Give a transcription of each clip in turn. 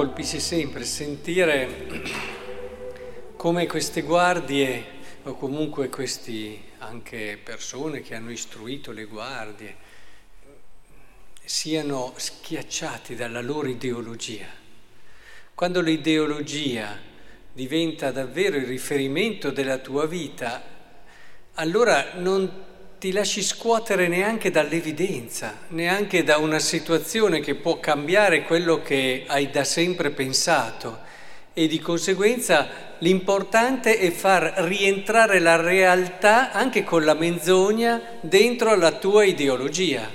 colpisce sempre sentire come queste guardie o comunque queste anche persone che hanno istruito le guardie siano schiacciati dalla loro ideologia. Quando l'ideologia diventa davvero il riferimento della tua vita, allora non ti lasci scuotere neanche dall'evidenza, neanche da una situazione che può cambiare quello che hai da sempre pensato e di conseguenza l'importante è far rientrare la realtà anche con la menzogna dentro alla tua ideologia.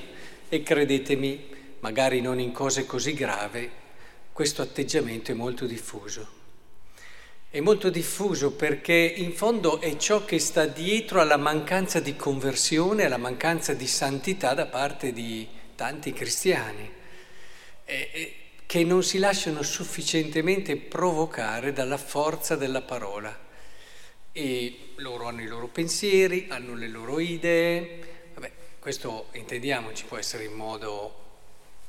E credetemi, magari non in cose così gravi, questo atteggiamento è molto diffuso. È molto diffuso perché in fondo è ciò che sta dietro alla mancanza di conversione, alla mancanza di santità da parte di tanti cristiani, che non si lasciano sufficientemente provocare dalla forza della parola. E loro hanno i loro pensieri, hanno le loro idee, vabbè, questo intendiamoci può essere in modo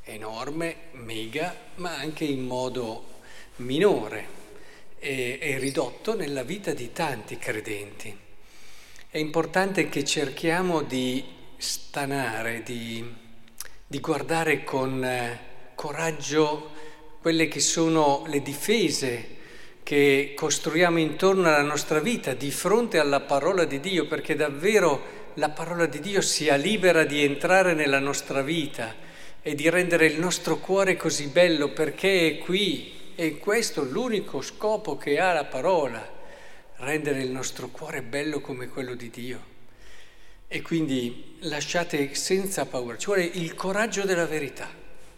enorme, mega, ma anche in modo minore è, è ridotto nella vita di tanti credenti. È importante che cerchiamo di stanare, di, di guardare con eh, coraggio quelle che sono le difese che costruiamo intorno alla nostra vita di fronte alla parola di Dio, perché davvero la parola di Dio sia libera di entrare nella nostra vita e di rendere il nostro cuore così bello perché è qui e questo è l'unico scopo che ha la parola, rendere il nostro cuore bello come quello di Dio. E quindi lasciate senza paura, ci vuole il coraggio della verità.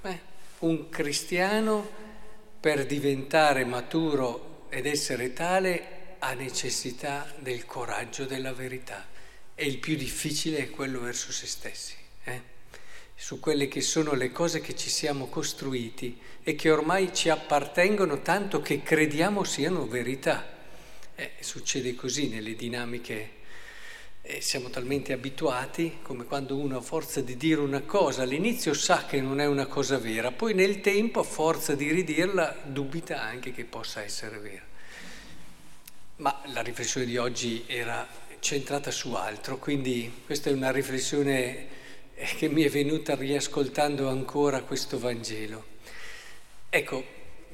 Eh? Un cristiano per diventare maturo ed essere tale ha necessità del coraggio della verità e il più difficile è quello verso se stessi. Su quelle che sono le cose che ci siamo costruiti e che ormai ci appartengono tanto che crediamo siano verità. Eh, succede così nelle dinamiche, eh, siamo talmente abituati come quando uno a forza di dire una cosa all'inizio sa che non è una cosa vera, poi nel tempo a forza di ridirla dubita anche che possa essere vera. Ma la riflessione di oggi era centrata su altro, quindi questa è una riflessione che mi è venuta riascoltando ancora questo Vangelo. Ecco,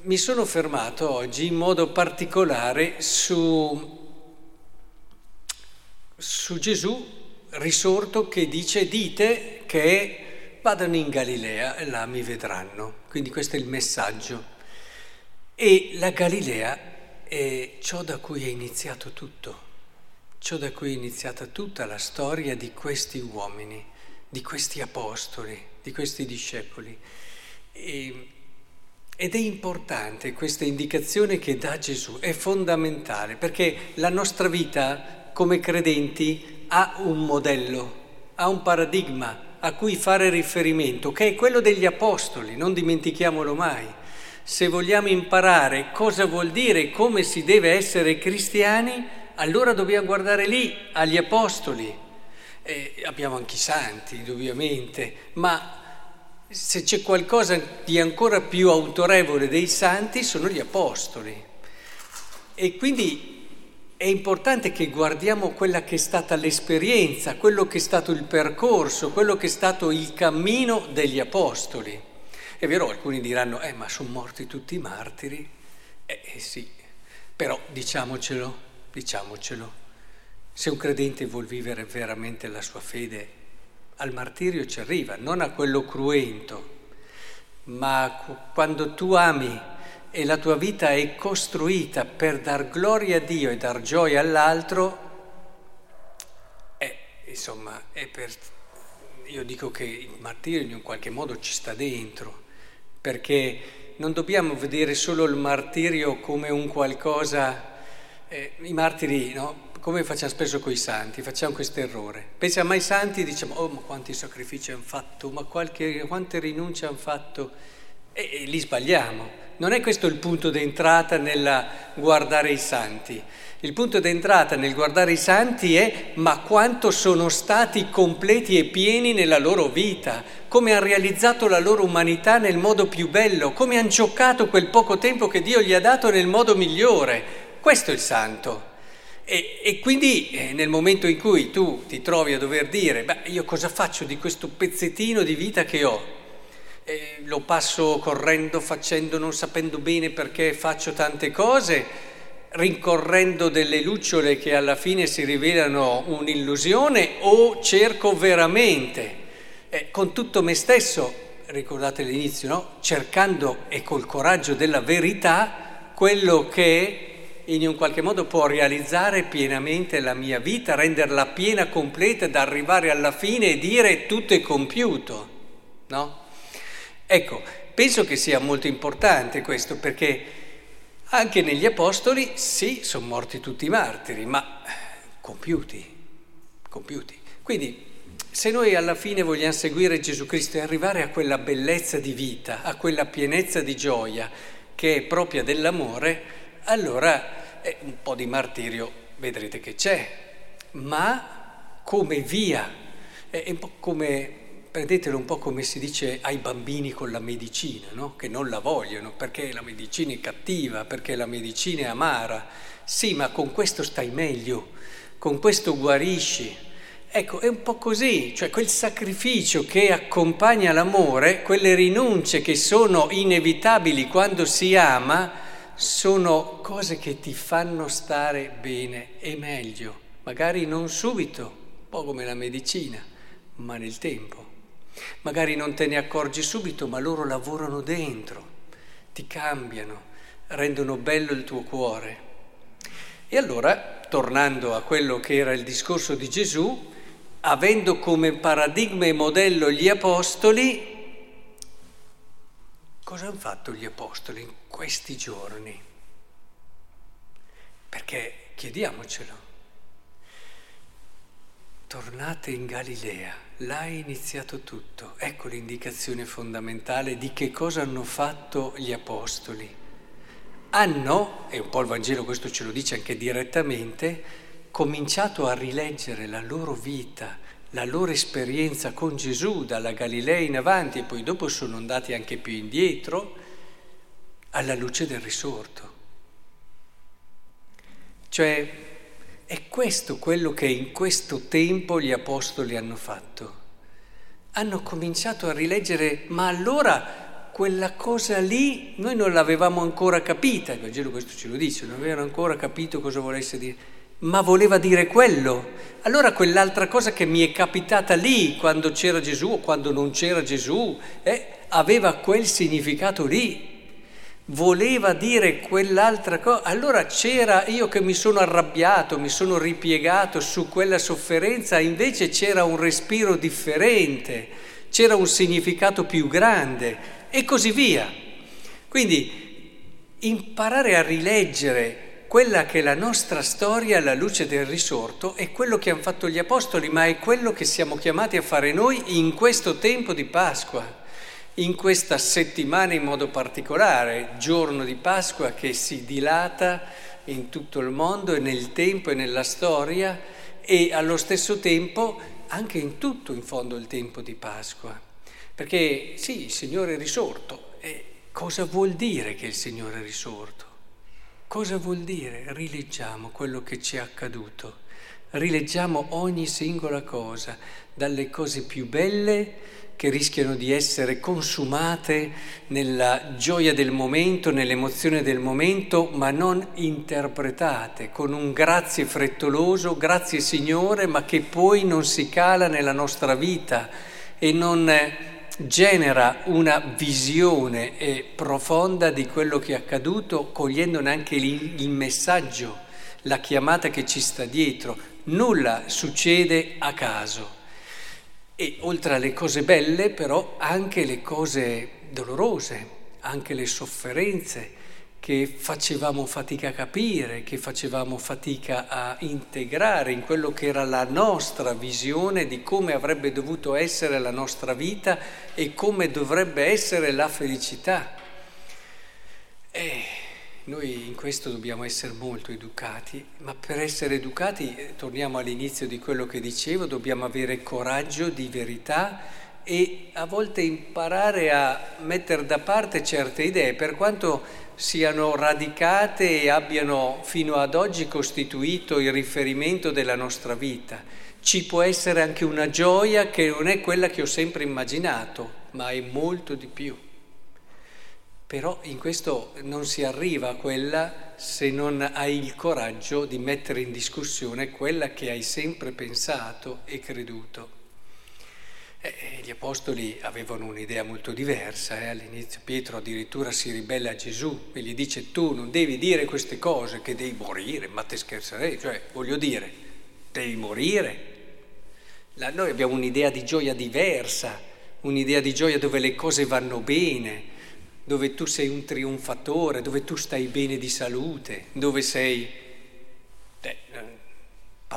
mi sono fermato oggi in modo particolare su, su Gesù risorto che dice dite che vadano in Galilea e là mi vedranno. Quindi questo è il messaggio. E la Galilea è ciò da cui è iniziato tutto, ciò da cui è iniziata tutta la storia di questi uomini di questi apostoli, di questi discepoli. E, ed è importante questa indicazione che dà Gesù, è fondamentale, perché la nostra vita come credenti ha un modello, ha un paradigma a cui fare riferimento, che è quello degli apostoli, non dimentichiamolo mai. Se vogliamo imparare cosa vuol dire, come si deve essere cristiani, allora dobbiamo guardare lì, agli apostoli, eh, abbiamo anche i santi, indubbiamente, ma se c'è qualcosa di ancora più autorevole dei santi sono gli apostoli. E quindi è importante che guardiamo quella che è stata l'esperienza, quello che è stato il percorso, quello che è stato il cammino degli apostoli. È vero, alcuni diranno, eh, ma sono morti tutti i martiri. Eh, eh sì, però diciamocelo, diciamocelo. Se un credente vuol vivere veramente la sua fede, al martirio ci arriva, non a quello cruento, ma quando tu ami e la tua vita è costruita per dar gloria a Dio e dar gioia all'altro, eh, insomma, è per... io dico che il martirio in un qualche modo ci sta dentro, perché non dobbiamo vedere solo il martirio come un qualcosa, eh, i martiri, no? Come facciamo spesso con i santi, facciamo questo errore. Pensiamo ai santi e diciamo, oh ma quanti sacrifici hanno fatto, ma qualche, quante rinunce hanno fatto, e, e lì sbagliamo. Non è questo il punto d'entrata nel guardare i santi. Il punto d'entrata nel guardare i santi è ma quanto sono stati completi e pieni nella loro vita, come hanno realizzato la loro umanità nel modo più bello, come hanno giocato quel poco tempo che Dio gli ha dato nel modo migliore. Questo è il santo. E, e quindi eh, nel momento in cui tu ti trovi a dover dire, beh, io cosa faccio di questo pezzettino di vita che ho? Eh, lo passo correndo, facendo, non sapendo bene perché faccio tante cose, rincorrendo delle lucciole che alla fine si rivelano un'illusione o cerco veramente, eh, con tutto me stesso, ricordate l'inizio, no? cercando e col coraggio della verità quello che in un qualche modo può realizzare pienamente la mia vita, renderla piena, completa, da arrivare alla fine e dire tutto è compiuto, no? Ecco, penso che sia molto importante questo perché anche negli Apostoli, sì, sono morti tutti i martiri, ma compiuti, compiuti. Quindi, se noi alla fine vogliamo seguire Gesù Cristo e arrivare a quella bellezza di vita, a quella pienezza di gioia che è propria dell'amore, allora eh, un po' di martirio vedrete che c'è, ma come via, po' come prendetelo un po' come si dice ai bambini con la medicina, no? che non la vogliono perché la medicina è cattiva, perché la medicina è amara. Sì, ma con questo stai meglio, con questo guarisci. Ecco, è un po' così, cioè quel sacrificio che accompagna l'amore, quelle rinunce che sono inevitabili quando si ama, sono cose che ti fanno stare bene e meglio, magari non subito, un po' come la medicina, ma nel tempo. Magari non te ne accorgi subito, ma loro lavorano dentro, ti cambiano, rendono bello il tuo cuore. E allora, tornando a quello che era il discorso di Gesù, avendo come paradigma e modello gli apostoli, cosa hanno fatto gli apostoli in questi giorni? Perché chiediamocelo. Tornate in Galilea là è iniziato tutto. Ecco l'indicazione fondamentale di che cosa hanno fatto gli apostoli. Hanno, e un po' il Vangelo questo ce lo dice anche direttamente, cominciato a rileggere la loro vita, la loro esperienza con Gesù dalla Galilea in avanti e poi dopo sono andati anche più indietro alla luce del risorto. Cioè è questo quello che in questo tempo gli apostoli hanno fatto. Hanno cominciato a rileggere, ma allora quella cosa lì noi non l'avevamo ancora capita, il Vangelo questo ce lo dice, non avevano ancora capito cosa volesse dire, ma voleva dire quello. Allora quell'altra cosa che mi è capitata lì quando c'era Gesù o quando non c'era Gesù, eh, aveva quel significato lì voleva dire quell'altra cosa, allora c'era io che mi sono arrabbiato, mi sono ripiegato su quella sofferenza, invece c'era un respiro differente, c'era un significato più grande e così via. Quindi imparare a rileggere quella che è la nostra storia alla luce del risorto è quello che hanno fatto gli apostoli, ma è quello che siamo chiamati a fare noi in questo tempo di Pasqua in questa settimana in modo particolare, giorno di Pasqua che si dilata in tutto il mondo e nel tempo e nella storia e allo stesso tempo anche in tutto in fondo il tempo di Pasqua. Perché sì, il Signore è risorto. E cosa vuol dire che il Signore è risorto? Cosa vuol dire? Rileggiamo quello che ci è accaduto, rileggiamo ogni singola cosa, dalle cose più belle che rischiano di essere consumate nella gioia del momento, nell'emozione del momento, ma non interpretate con un grazie frettoloso, grazie Signore, ma che poi non si cala nella nostra vita e non genera una visione profonda di quello che è accaduto, cogliendone anche il messaggio, la chiamata che ci sta dietro. Nulla succede a caso. E oltre alle cose belle, però, anche le cose dolorose, anche le sofferenze che facevamo fatica a capire, che facevamo fatica a integrare in quello che era la nostra visione di come avrebbe dovuto essere la nostra vita e come dovrebbe essere la felicità. E noi in questo dobbiamo essere molto educati, ma per essere educati, eh, torniamo all'inizio di quello che dicevo, dobbiamo avere coraggio di verità e a volte imparare a mettere da parte certe idee, per quanto siano radicate e abbiano fino ad oggi costituito il riferimento della nostra vita. Ci può essere anche una gioia che non è quella che ho sempre immaginato, ma è molto di più. Però in questo non si arriva a quella se non hai il coraggio di mettere in discussione quella che hai sempre pensato e creduto. Gli apostoli avevano un'idea molto diversa, eh? all'inizio Pietro addirittura si ribella a Gesù e gli dice tu non devi dire queste cose, che devi morire, ma te scherzerei, cioè voglio dire, devi morire. La, noi abbiamo un'idea di gioia diversa, un'idea di gioia dove le cose vanno bene, dove tu sei un trionfatore, dove tu stai bene di salute, dove sei...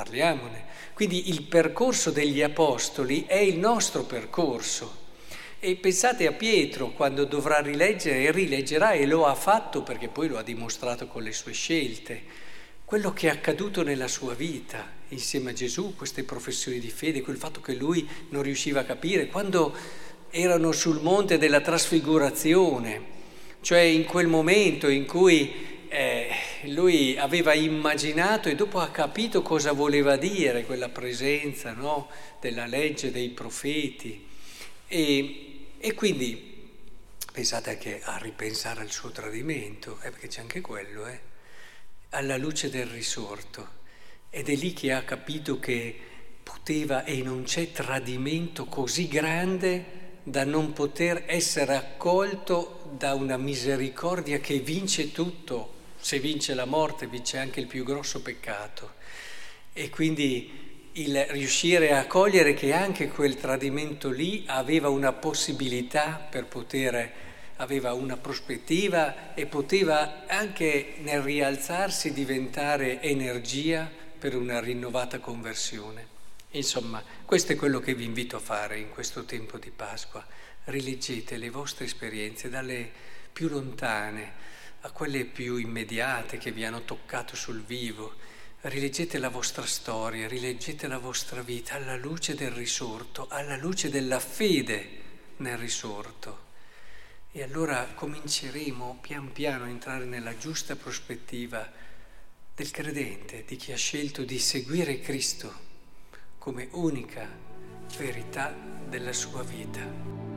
Parliamone. Quindi il percorso degli apostoli è il nostro percorso. E pensate a Pietro quando dovrà rileggere e rileggerà e lo ha fatto perché poi lo ha dimostrato con le sue scelte, quello che è accaduto nella sua vita insieme a Gesù, queste professioni di fede, quel fatto che lui non riusciva a capire, quando erano sul monte della trasfigurazione, cioè in quel momento in cui lui aveva immaginato e dopo ha capito cosa voleva dire quella presenza no? della legge dei profeti. E, e, quindi pensate anche a ripensare al suo tradimento, eh, perché c'è anche quello, eh, alla luce del risorto. Ed è lì che ha capito che poteva e non c'è tradimento così grande da non poter essere accolto da una misericordia che vince tutto. Se vince la morte, vince anche il più grosso peccato. E quindi il riuscire a cogliere che anche quel tradimento lì aveva una possibilità per poter, aveva una prospettiva e poteva anche nel rialzarsi diventare energia per una rinnovata conversione. Insomma, questo è quello che vi invito a fare in questo tempo di Pasqua. Rileggete le vostre esperienze dalle più lontane a quelle più immediate che vi hanno toccato sul vivo. Rileggete la vostra storia, rileggete la vostra vita alla luce del risorto, alla luce della fede nel risorto. E allora cominceremo pian piano a entrare nella giusta prospettiva del credente, di chi ha scelto di seguire Cristo come unica verità della sua vita.